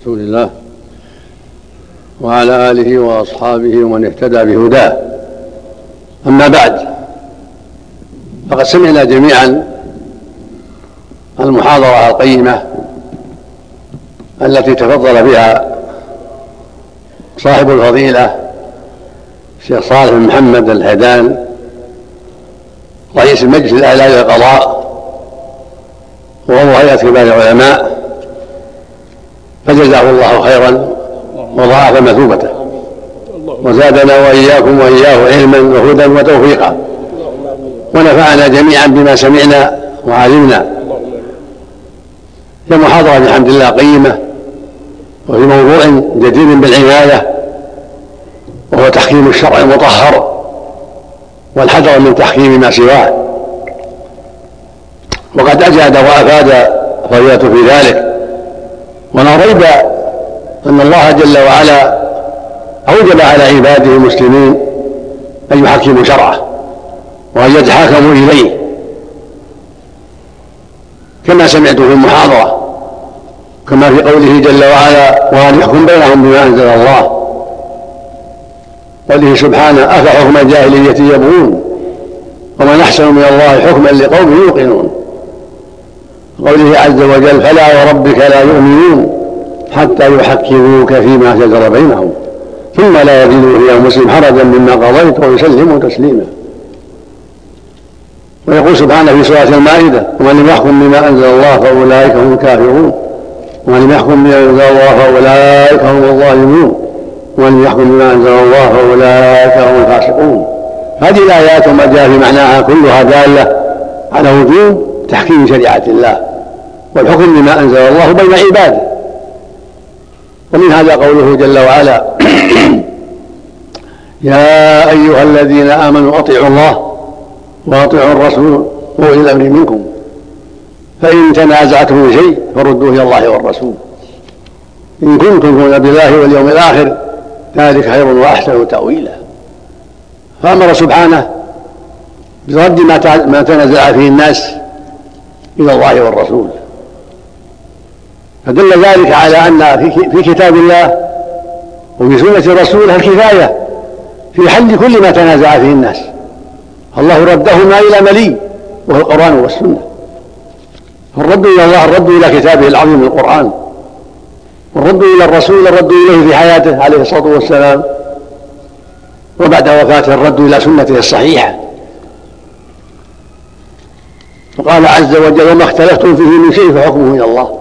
رسول الله وعلى آله وأصحابه ومن اهتدى بهداه. أما بعد فقد سمعنا جميعا المحاضرة القيمة التي تفضل بها صاحب الفضيلة الشيخ صالح بن محمد الهدان رئيس المجلس الأعلى للقضاء وهو هيئة كبار العلماء فجزاه الله خيرا وضاعف مثوبته. وزادنا وإياكم وإياه علما وهدى وتوفيقا. ونفعنا جميعا بما سمعنا وعلمنا. هي محاضرة بحمد الله قيمة وفي موضوع جديد بالعنايه وهو تحكيم الشرع المطهر والحذر من تحكيم ما سواه. وقد أجاد وأفاد فضيلته في ذلك. ولا ريب أن الله جل وعلا أوجب على عباده المسلمين أن يحكموا شرعه وأن يتحاكموا إليه. كما سمعت في المحاضرة كما في قوله جل وعلا وأن يحكم بينهم بما أنزل الله قوله سبحانه أفحكم الجاهلية يبغون ومن أحسن من الله حكما لقوم يوقنون قوله عز وجل فلا وربك لا يؤمنون حتى يحكموك فيما شجر بينهم ثم لا يجدوا في انفسهم حرجا مما قضيت ويسلموا تسليما. ويقول سبحانه في سورة المائدة ومن لم يحكم بما أنزل الله فأولئك هم الكافرون. ومن لم يحكم بما أنزل الله فأولئك هم الظالمون. ومن لم يحكم بما أنزل الله فأولئك هم الفاسقون. هذه الآيات وما جاء في معناها كلها دالة على وجوب تحكيم شريعة الله والحكم بما أنزل الله بين عباده. ومن هذا قوله جل وعلا يا أيها الذين آمنوا أطيعوا الله وأطيعوا الرسول وأولي الأمر منكم. فإن تنازعتم شيء فردوه إلى الله والرسول. إن كنتم تؤمنون بالله واليوم الآخر ذلك خير وأحسن تأويلا. فأمر سبحانه برد ما تنازع فيه الناس إلى الله والرسول. فدل ذلك على أن في كتاب الله وفي سنة رسوله الكفاية في حل كل ما تنازع فيه الناس. الله ردهما إلى ملي وهو القرآن والسنة. فالرد إلى الله الرد إلى كتابه العظيم القرآن. والرد إلى الرسول الرد إليه في حياته عليه الصلاة والسلام. وبعد وفاته الرد إلى سنته الصحيحة. وقال عز وجل وما اختلفتم فيه من شيء فحكمه إلى الله.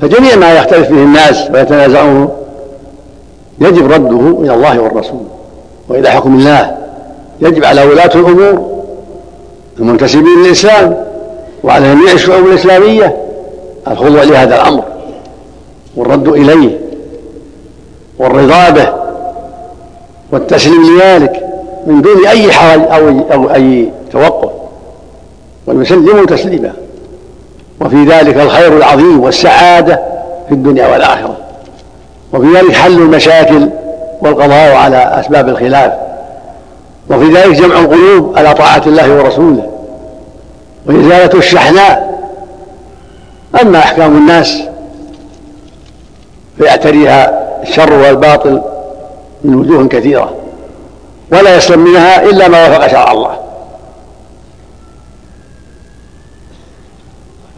فجميع ما يختلف فيه الناس ويتنازعونه يجب رده إلى الله والرسول. وإلى حكم الله يجب على ولاة الأمور المنتسبين للإسلام وعلى جميع الشعوب الإسلامية الخضوع لهذا الأمر والرد إليه والرضا به والتسليم لذلك من دون أي حرج أو أي توقف. ويسلموا تسليما. وفي ذلك الخير العظيم والسعادة في الدنيا والآخرة. وفي ذلك حل المشاكل والقضاء على أسباب الخلاف. وفي ذلك جمع القلوب على طاعة الله ورسوله. وإزالة الشحناء. أما أحكام الناس فيعتريها الشر والباطل من وجوه كثيرة. ولا يسلم منها إلا ما وفق شرع الله.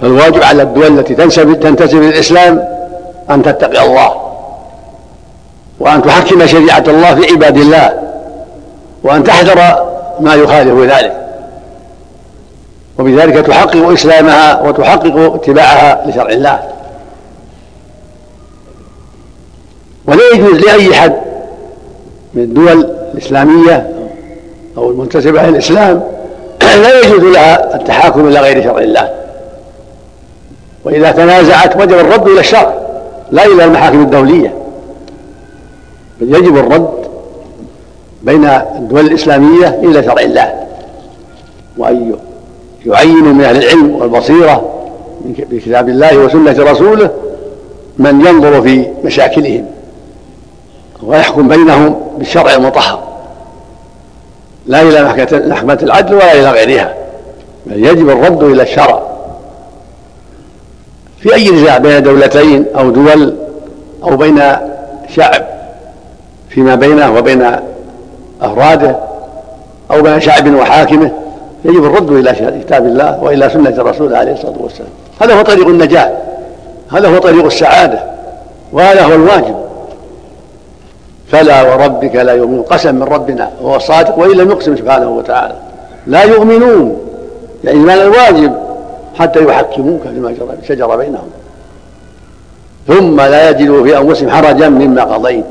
فالواجب على الدول التي تنسب تنتسب للإسلام أن تتقي الله وأن تحكم شريعة الله في عباد الله وأن تحذر ما يخالف ذلك. وبذلك تحقق إسلامها وتحقق اتباعها لشرع الله. ولا يجوز لأي حد من الدول الإسلامية أو المنتسبة إلى الإسلام لا يجوز لها التحاكم إلى غير شرع الله. وإذا تنازعت وجب الرد إلى الشرع لا إلى المحاكم الدولية. بل يجب الرد بين الدول الإسلامية إلى شرع الله. وأن يعين من أهل العلم والبصيرة بكتاب الله وسنة رسوله من ينظر في مشاكلهم ويحكم بينهم بالشرع المطهر. لا إلى محكمة العدل ولا إلى غيرها. بل يجب الرد إلى الشرع. في أي نزاع بين دولتين أو دول أو بين شعب فيما بينه وبين أفراده أو بين شعب وحاكمه يجب الرد إلى كتاب الله وإلى سنة الرسول عليه الصلاة والسلام. هذا هو طريق النجاة هذا هو طريق السعادة وهذا هو الواجب. فلا وربك لا يؤمنون. قسم من ربنا وهو الصادق وإن لم يقسم سبحانه وتعالى. لا يؤمنون. يعني الإيمان الواجب؟ حتى يحكموك فيما شجر بينهم. ثم لا يجدوا في أنفسهم حرجا مما قضيت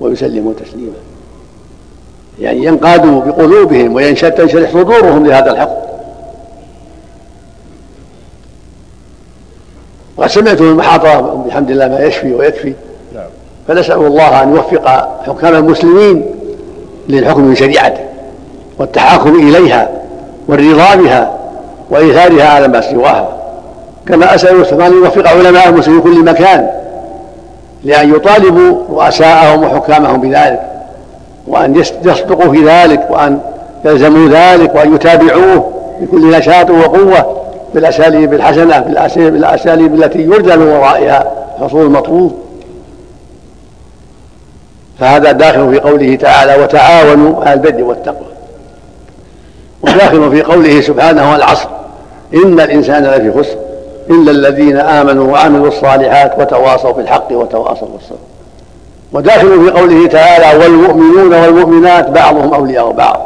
ويسلموا تسليما. يعني ينقادوا بقلوبهم وينشرح صدورهم لهذا الحق. وقد سمعت من محاضرة بحمد الله ما يشفي ويكفي. نعم. فنسأل الله أن يوفق حكام المسلمين للحكم بشريعته والتحاكم إليها والرضا بها وإيثارها على ما سواها كما أسأل سبحانه أن يوفق علماء المسلمين في كل مكان لأن يطالبوا رؤساءهم وحكامهم بذلك وأن يصدقوا في ذلك وأن يلزموا ذلك وأن يتابعوه بكل نشاط وقوة بالأساليب الحسنة بالأساليب التي يرجى من ورائها حصول المطلوب. فهذا داخل في قوله تعالى وتعاونوا على البر والتقوى وداخل في قوله سبحانه والعصر إن الإنسان لفي خسر إلا الذين آمنوا وعملوا الصالحات وتواصوا بالحق وتواصوا بالصبر. وداخل في قوله تعالى والمؤمنون والمؤمنات بعضهم أولياء بعض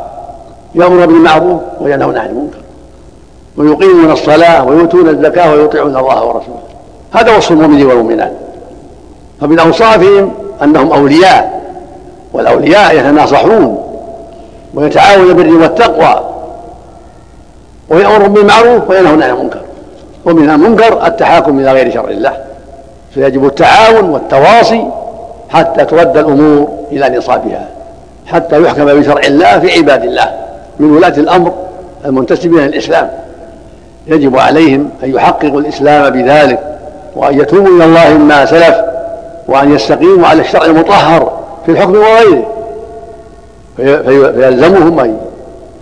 يأمر بالمعروف وينهون عن المنكر ويقيمون الصلاة ويؤتون الزكاة ويطيعون الله ورسوله. هذا وصف المؤمنين والمؤمنات. فمن أوصافهم أنهم أولياء والأولياء يتناصحون ويتعاونون بالبر والتقوى. ويأمرهم بالمعروف وينهون عن المنكر. ومن المنكر التحاكم إلى غير شرع الله. فيجب التعاون والتواصي حتى ترد الأمور إلى نصابها حتى يحكم بشرع الله في عباد الله من ولاة الأمر المنتسبين للإسلام يجب عليهم أن يحققوا الإسلام بذلك وأن يتوبوا إلى الله مما سلف وأن يستقيموا على الشرع المطهر في الحكم وغيره. فيلزمهم أن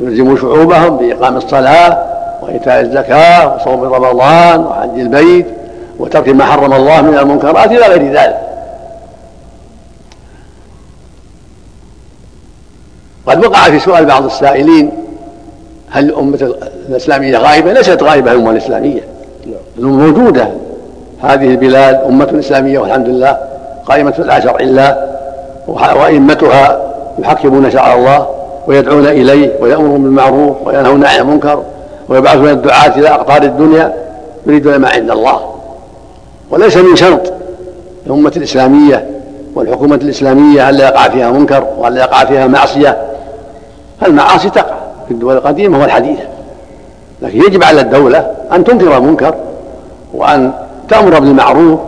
يلزموا شعوبهم بإقام الصلاة وإيتاء الزكاة وصوم رمضان وحج البيت وترك ما حرم الله من المنكرات إلى غير ذلك. قد وقع في سؤال بعض السائلين هل الأمة الإسلامية غائبة؟ ليست غائبة الأمة الإسلامية. الأمة موجودة. هذه البلاد أمة إسلامية والحمد لله قائمة على شرع الله وأئمتها يحكمون شرع الله. ويدعون إليه ويأمرون بالمعروف وينهون عن المنكر ويبعثون الدعاة إلى أقطار الدنيا يريدون ما عند الله. وليس من شرط الأمة الإسلامية والحكومة الإسلامية ألا يقع فيها منكر وألا يقع فيها معصية. المعاصي تقع في الدول القديمة والحديثة. لكن يجب على الدولة أن تنكر المنكر وأن تأمر بالمعروف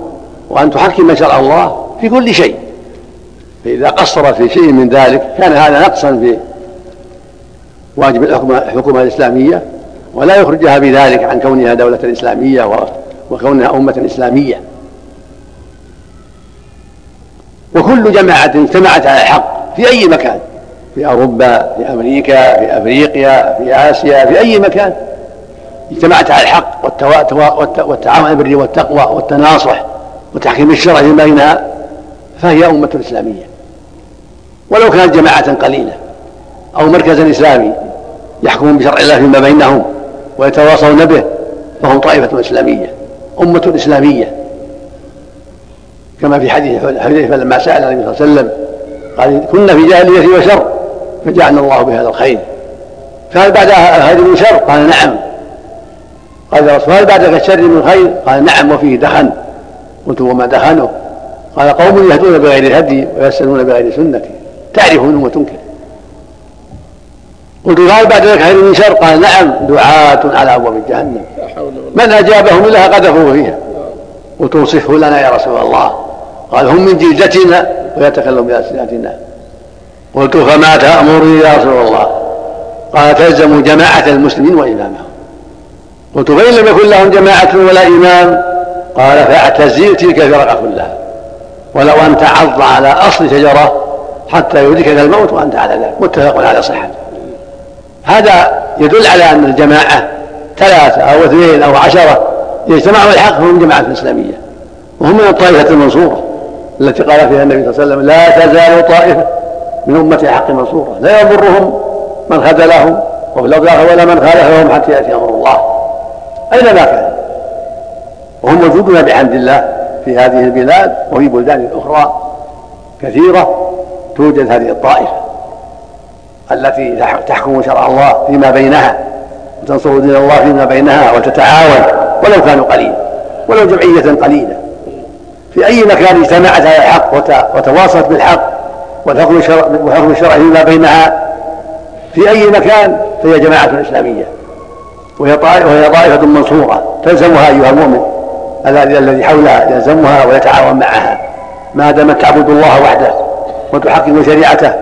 وأن تحكم شرع الله في كل شيء. فإذا قصرت في شيء من ذلك كان هذا نقصا في واجب الحكومة الإسلامية ولا يخرجها بذلك عن كونها دولة إسلامية وكونها أمة إسلامية. وكل جماعة اجتمعت على الحق في أي مكان في أوروبا في أمريكا في أفريقيا في آسيا في أي مكان. اجتمعت على الحق والتعاون على البر والتقوى والتناصح وتحكيم الشرع بينها فهي أمة إسلامية. ولو كانت جماعة قليلة. أو مركزا إسلامي يحكمون بشرع الله فيما بينهم ويتواصون به فهم طائفة إسلامية أمة إسلامية كما في حديث حذيفة لما سأل النبي صلى الله عليه وسلم قال كنا في جاهلية وشر فجعلنا الله بهذا الخير فهل بعد الخير من شر؟ قال نعم قال رسول هل بعد الشر من خير؟ قال نعم وفيه دخن قلت وما دخنه؟ قال قوم يهدون بغير هدي ويسألون بغير سنتي تعرف منهم وتنكر قلت قال بعد ذلك خير من شر قال نعم دعاة على أبواب جهنم. من أجابهم لها قذفوه فيها. قلت اوصفه لنا يا رسول الله. قال هم من جلدتنا ويتكلم بألسنتنا. قلت فما تأمرني يا رسول الله؟ قال تلزم جماعة المسلمين وإمامهم. قلت فإن لم يكن لهم جماعة ولا إمام قال فاعتزل تلك الفرقة كلها. ولو أن تعض على أصل شجرة حتى يدركك الموت وأنت على ذلك. متفق على صحته هذا يدل على أن الجماعة ثلاثة أو اثنين أو عشرة إذا اجتمعوا الحق فهم جماعة إسلامية. وهم من الطائفة المنصورة التي قال فيها النبي صلى الله عليه وسلم لا تزال طائفة من أمة حق منصورة. لا يضرهم من خذلهم وفي الأرض ولا من خالفهم حتى يأتي أمر الله. أينما كان؟ وهم موجودون بحمد الله في هذه البلاد وفي بلدان أخرى كثيرة توجد هذه الطائفة. التي تحكم شرع الله فيما بينها وتنصر دين الله فيما بينها وتتعاون ولو كانوا قليلا ولو جمعية قليلة. في أي مكان اجتمعت على الحق وتواصلت بالحق والحكم الشرعي فيما بينها في أي مكان فهي جماعة إسلامية. وهي طائفة منصورة تلزمها أيها المؤمن الذي حولها يلزمها ويتعاون معها. ما دامت تعبد الله وحده وتحكم شريعته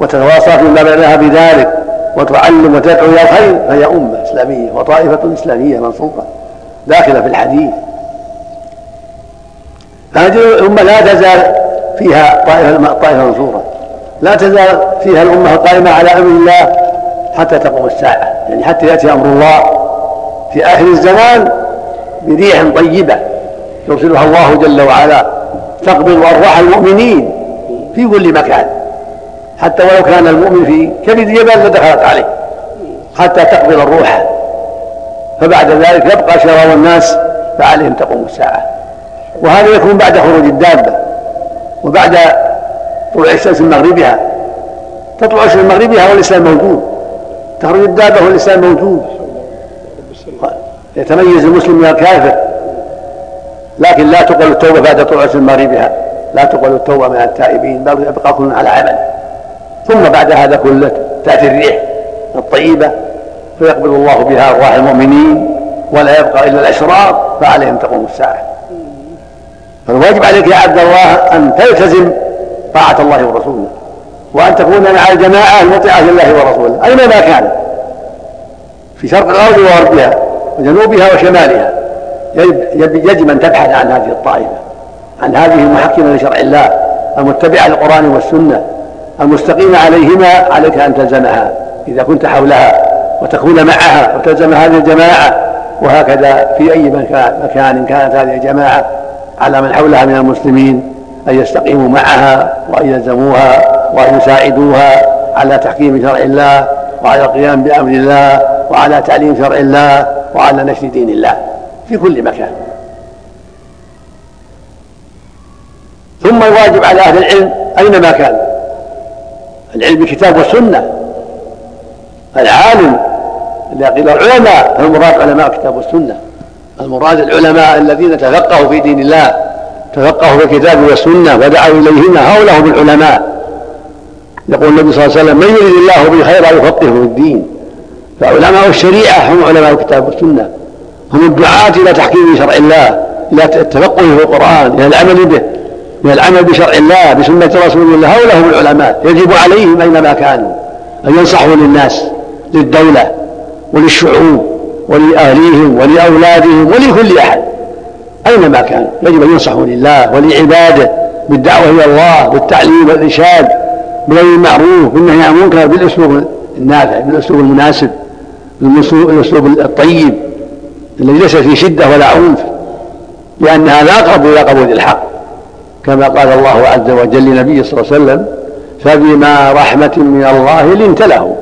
وتتواصى فيما بينها بذلك وتعلم وتدعو إلى الخير فهي أمة إسلامية وطائفة إسلامية منصوره داخلة في الحديث. هذه الأمة لا تزال فيها طائفة طائفة منصورة. لا تزال فيها الأمة القائمة على أمر الله حتى تقوم الساعة. يعني حتى يأتي أمر الله في آخر الزمان بريح طيبة يرسلها الله جل وعلا تقبض أرواح المؤمنين في كل مكان. حتى ولو كان المؤمن في كبد جبل لدخلت عليه حتى تقبض الروح. فبعد ذلك يبقى شرار الناس فعليهم تقوم الساعة. وهذا يكون بعد خروج الدابة وبعد طلوع الشمس من مغربها. تطلع الشمس من مغربها والإسلام موجود. تخرج الدابة والإسلام موجود. يتميز المسلم من الكافر. لكن لا تقبل التوبة بعد طلوع الشمس من مغربها. لا تقبل التوبة من التائبين. بل يبقى كل على عمل. ثم بعد هذا كله تأتي الريح الطيبة فيقبل الله بها أرواح المؤمنين ولا يبقى إلا الأشرار فعليهم تقوم الساعة. فالواجب عليك يا عبد الله أن تلتزم طاعة الله ورسوله وأن تكون مع الجماعة المطيعة لله ورسوله أينما كان. في شرق الأرض وغربها وجنوبها وشمالها. يجب أن تبحث عن هذه الطائفة عن هذه المحكمة لشرع الله المتبعة للقرآن والسنة. المستقيم عليهما عليك أن تلزمها إذا كنت حولها وتكون معها وتلزم هذه الجماعة وهكذا في أي مكان كانت هذه الجماعة على من حولها من المسلمين أن يستقيموا معها وأن يلزموها وأن يساعدوها على تحكيم شرع الله وعلى القيام بأمر الله وعلى تعليم شرع الله وعلى نشر دين الله في كل مكان. ثم الواجب على أهل العلم أينما كان؟ العلم بالكتاب والسنة. العالم إذا قيل العلماء فالمراد علماء الكتاب والسنة. المراد العلماء الذين تفقهوا في دين الله تفقهوا في الكتاب والسنة ودعوا إليهما هؤلاء هم العلماء. يقول النبي صلى الله عليه وسلم من يريد الله به خيرا يفقهه في الدين. فعلماء الشريعة هم علماء الكتاب والسنة. هم الدعاة إلى تحكيم شرع الله إلى التفقه في القرآن إلى العمل به. من العمل بشرع الله بسنة رسول الله هؤلاء هم العلماء. يجب عليهم أينما كانوا أن ينصحوا للناس للدولة وللشعوب ولأهليهم ولأولادهم ولكل أحد. أينما كان يجب أن ينصحوا لله ولعباده بالدعوة إلى الله بالتعليم والإرشاد بالأمر المعروف بالنهي عن المنكر بالأسلوب النافع بالأسلوب المناسب بالأسلوب الطيب الذي ليس فيه شدة ولا عنف لأن هذا أقرب إلى قبول الحق. كما قال الله عز وجل لنبيه صلى الله عليه وسلم فبما رحمة من الله لنت له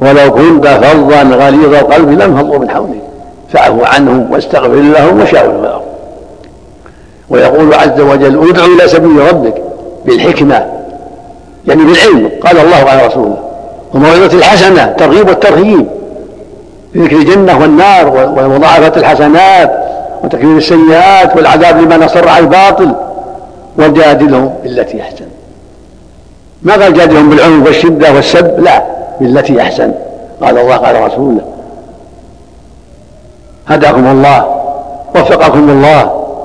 ولو كنت فظا غليظ القلب لانفضوا من حولك فاعف عنهم واستغفر لهم وشاورهم الأرض. ويقول عز وجل ادع إلى سبيل ربك بالحكمة يعني بالعلم. قال الله على رسوله وموعظة الحسنة ترغيب والترهيب ذكر الجنة والنار ومضاعفة الحسنات وتكفير السيئات والعذاب لمن اصر على الباطل. وجادلهم بالتي أحسن. ما قال جادلهم بالعنف والشدة والسب؟ لا بالتي أحسن. قال الله قال رسوله. هداكم الله وفقكم الله.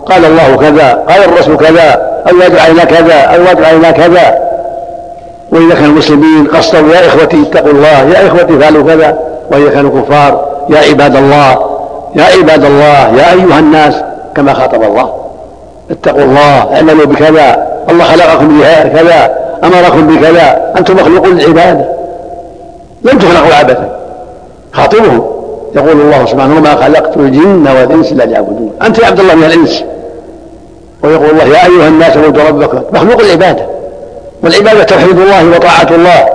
قال الله كذا قال الرسول كذا أو يجب علينا كذا أو يجب علينا كذا. واذا كان المسلمين قصدوا يا إخوتي اتقوا الله يا إخوتي فعلوا كذا. واذا كانوا كفار يا عباد الله يا عباد الله يا أيها الناس كما خاطب الله. اتقوا الله اعملوا بكذا الله خلقكم بكذا أمركم بكذا أنتم مخلوقون للعبادة. لم تخلقوا عبثا خاطبهم. يقول الله سبحانه وما خلقت الجن والإنس إلا ليعبدون. أنت يا عبد الله من الإنس. ويقول الله يا أيها الناس اعبدوا ربكم. مخلوق العباده والعبادة توحيد الله وطاعة الله.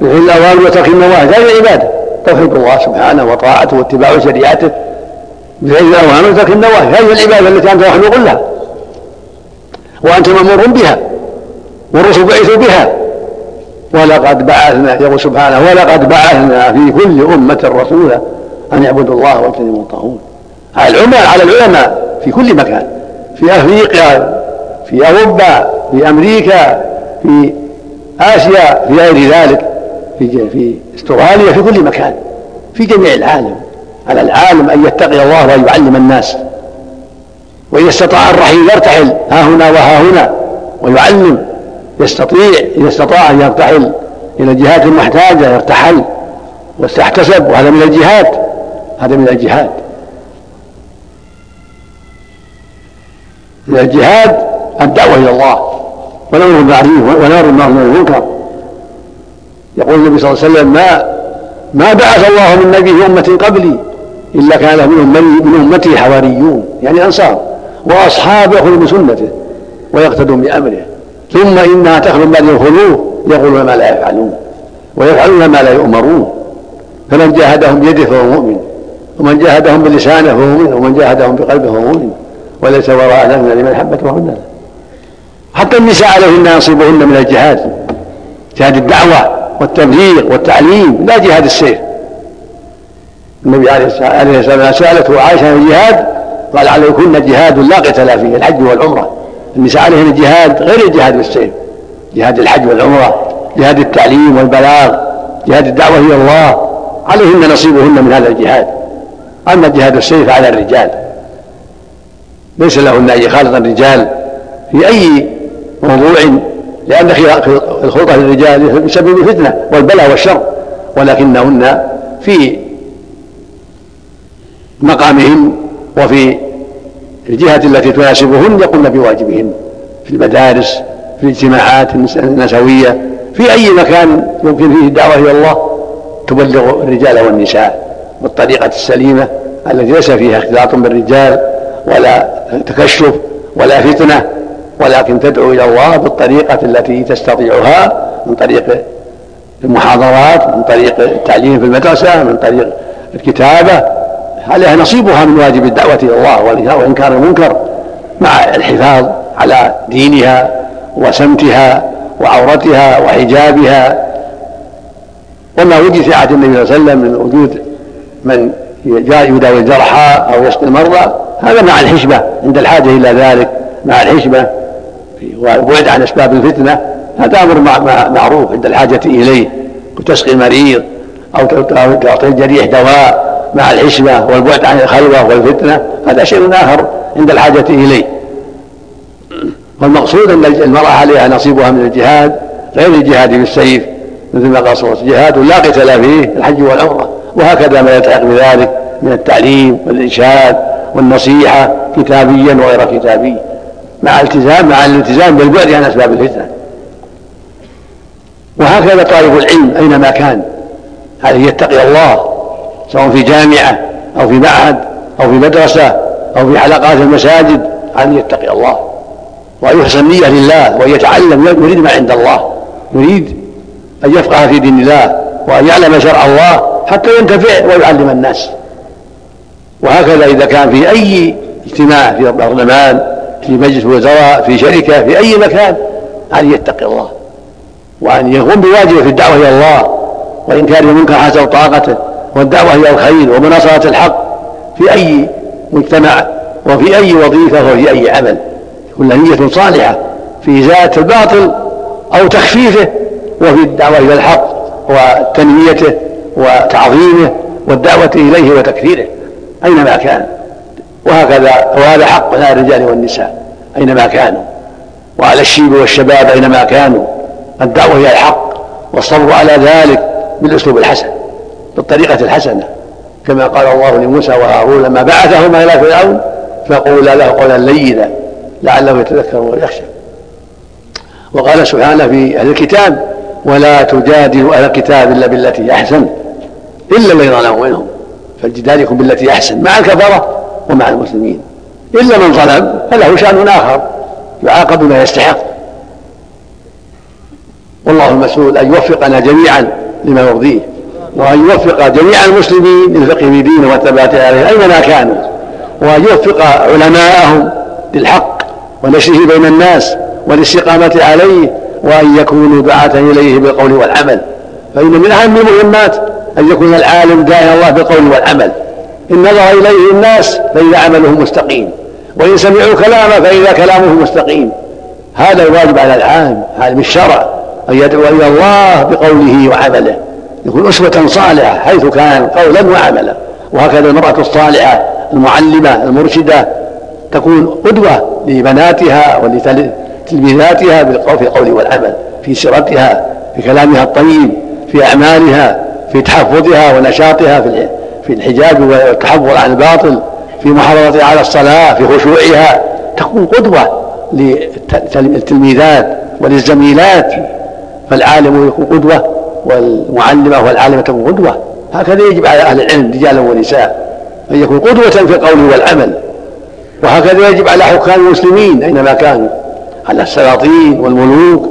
بفعل الاوامر وترك النواهي هذه العبادة. توحيد الله سبحانه وطاعته واتباع شريعته. بفعل الاوامر وترك النواهي هذه العبادة التي أنت مخلوق لها. وأنت مأمور بها والرسل بعثوا بها. ولقد بعثنا يقول سبحانه ولقد بعثنا في كل أمة رسولا أن يعبدوا الله واجتنبوا الطاغوت. على العلماء على العلماء في كل مكان في أفريقيا في أوروبا في أمريكا في آسيا في غير ذلك في في استراليا في كل مكان في جميع العالم. على العالم أن يتقي الله وأن يعلم الناس. وإذا استطاع الرحيل يرتحل. ها هنا وها هنا. ويعلم. يستطيع. إذا استطاع أن يرتحل. إلى الجهات المحتاجة يرتحل. واستحتسب وهذا من الجهاد هذا من الجهاد من الجهاد الدعوة إلى الله. والأمر بالمعروف ونار النار من المنكر. يقول النبي صلى الله عليه وسلم ما ما بعث الله من نبي أمة قبلي إلا كان له من أمته حواريون. يعني أنصار. وأصحاب يأخذوا بسنته ويقتدون بأمره. ثم إنها تخلو بعد الخلوه يقولون ما لا يفعلون ويفعلون ما لا يؤمرون. فمن جاهدهم بيده فهو مؤمن ومن جاهدهم بلسانه فهو مؤمن ومن جاهدهم بقلبه فهو مؤمن وليس وراء ذلك لمن حبت وهن حتى النساء عليهن ينصبهن من الجهاد جهاد الدعوة والتبليغ والتعليم لا جهاد السيف. النبي عليه الصلاة والسلام سألته عائشة عن الجهاد قال عليكن جهاد لا قتال فيه الحج والعمرة. النساء عليهن الجهاد غير الجهاد بالسيف جهاد الحج والعمرة جهاد التعليم والبلاغ جهاد الدعوة إلى الله عليهن نصيبهن من هذا الجهاد. أما جهاد السيف على الرجال ليس لهن أن يخالط الرجال في أي موضوع لأن الخلطة للرجال بسبب الفتنة والبلاء والشر ولكنهن في مقامهن وفي الجهة التي تناسبهن يقومن بواجبهن في المدارس في الاجتماعات النسوية في أي مكان يمكن فيه الدعوة إلى الله تبلغ الرجال والنساء بالطريقة السليمة التي ليس فيها اختلاط بالرجال ولا تكشف ولا فتنة ولكن تدعو إلى الله بالطريقة التي تستطيعها من طريق المحاضرات من طريق التعليم في المدرسة من طريق الكتابة. عليها نصيبها من واجب الدعوة إلى الله وإنكار المنكر مع الحفاظ على دينها وسمتها وعورتها وحجابها. وما وجد في عهد النبي صلى الله عليه وسلم من وجود من يداوي الجرحى أو يسقي المرضى هذا مع الحشمه عند الحاجة إلى ذلك مع الحشمه والبعد عن أسباب الفتنة هذا أمر معروف. عند الحاجة إليه وتسقي المريض أو تعطي الجريح دواء مع الحشمه والبعد عن الخلوة والفتنة هذا شيء آخر عند الحاجة إليه. والمقصود أن المرأة عليها نصيبها من الجهاد غير الجهاد بالسيف مثل ما قال صلى جهاد لا قتال فيه الحج والعمرة. وهكذا ما يلتحق بذلك من التعليم والإرشاد والنصيحة كتابيا وغير كتابي مع التزام مع الالتزام بالبعد عن أسباب الفتنة. وهكذا طالب العلم أينما كان عليه يتقي الله؟ سواء في جامعة أو في معهد أو في مدرسة أو في حلقات المساجد عليه يتقي الله وأن يحسن النية لله وأن يتعلم يريد ما عند الله يريد أن يفقه في دين الله وأن يعلم شرع الله حتى ينتفع ويعلم الناس. وهكذا إذا كان في أي اجتماع في برلمان في مجلس وزراء في شركة في أي مكان أن يتقي الله وأن يقوم بواجبه في الدعوة إلى الله وإنكار المنكر حسب طاقته. والدعوة إلى الخير ومناصرة الحق في أي مجتمع وفي أي وظيفة وفي أي عمل. كل نية صالحة في إزالة الباطل أو تخفيفه وفي الدعوة إلى الحق وتنميته وتعظيمه والدعوة إليه وتكثيره أينما كان. وهكذا وهذا حق على الرجال والنساء. أينما كانوا. وعلى الشيب والشباب أينما كانوا. الدعوة إلى الحق والصبر على ذلك بالأسلوب الحسن. بالطريقة الحسنة كما قال الله لموسى وهارون لما بعثهما إلى فرعون فقولا له قولا لينا لعله يتذكر ويخشى. وقال سبحانه في أهل الكتاب ولا تجادلوا أهل الكتاب إلا بالتي أحسن إلا الذين ظلموا منهم فالجدال يكون بالتي أحسن مع الكفرة ومع المسلمين إلا من ظلم فله شأن آخر يعاقب بما يستحق. والله المسؤول أن يوفقنا جميعا لما يرضيه. وأن يوفق جميع المسلمين للفقه في دينه والثبات عليه أينما كانوا وأن يوفق علماءهم للحق ونشره بين الناس والاستقامة عليه وأن يكونوا دعاه إليه بالقول والعمل. فإن من أهم المهمات أن يكون العالم داعي الله بالقول والعمل. إن نظر إليه الناس فإذا عمله مستقيم وإن سمعوا كلامه فإذا كلامه مستقيم. هذا الواجب على العالم عالم الشرع أن يدعو إلى الله بقوله وعمله. يكون أسوة صالحة حيث كان قولا وعملا. وهكذا المرأة الصالحة المعلمة المرشدة تكون قدوة لبناتها ولتلميذاتها في القول والعمل في سيرتها في كلامها الطيب في أعمالها في تحفظها ونشاطها في الحجاب والتحفظ عن الباطل في محافظتها على الصلاة في خشوعها. تكون قدوة للتلميذات وللزميلات. فالعالم يكون قدوة والمعلمة والعالمة تكون قدوة. هكذا يجب على أهل العلم رجالا ونساء أن يكون قدوة في القول والعمل. وهكذا يجب على حكام المسلمين أينما كانوا على السلاطين والملوك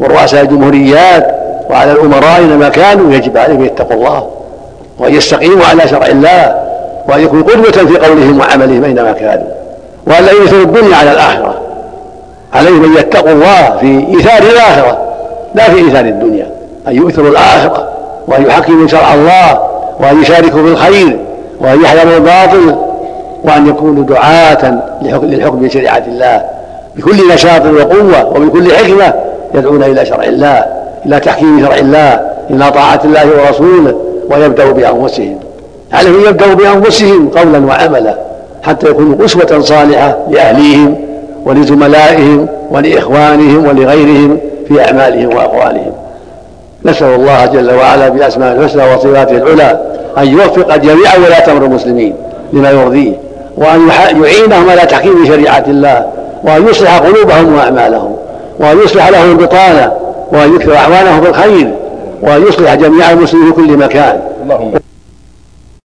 ورؤساء الجمهوريات وعلى الأمراء أينما كانوا يجب عليهم أن يتقوا الله وأن يستقيموا على شرع الله وأن يكونوا قدوة في قولهم وعملهم أينما كانوا. وأن لا يؤثروا الدنيا على الآخرة. عليهم أن يتقوا الله في إيثار الآخرة لا في إيثار الدنيا. أن يؤثروا الآخرة وأن يحكموا شرع الله وأن يشاركوا في الخير وأن يحذروا الباطل وأن يكونوا دعاة للحكم بشريعة الله. بكل نشاط وقوة وبكل حكمة يدعون إلى شرع الله إلى تحكيم شرع الله إلى طاعة الله ورسوله ويبدأوا بأنفسهم. عليهم يبدأوا بأنفسهم قولا وعملا حتى يكونوا أسوة صالحة لأهليهم ولزملائهم ولإخوانهم ولغيرهم في أعمالهم وأقوالهم. نسأل الله جل وعلا بأسماء الحسنى وصفاته العلى أن يوفق جميع ولاة أمر المسلمين لما يرضيه وأن يعينهم على تحكيم شريعة الله وأن يصلح قلوبهم وأعمالهم وأن يصلح لهم البطانة وأن يكثر أعوانهم بالخير وأن يصلح جميع المسلمين في كل مكان. اللهم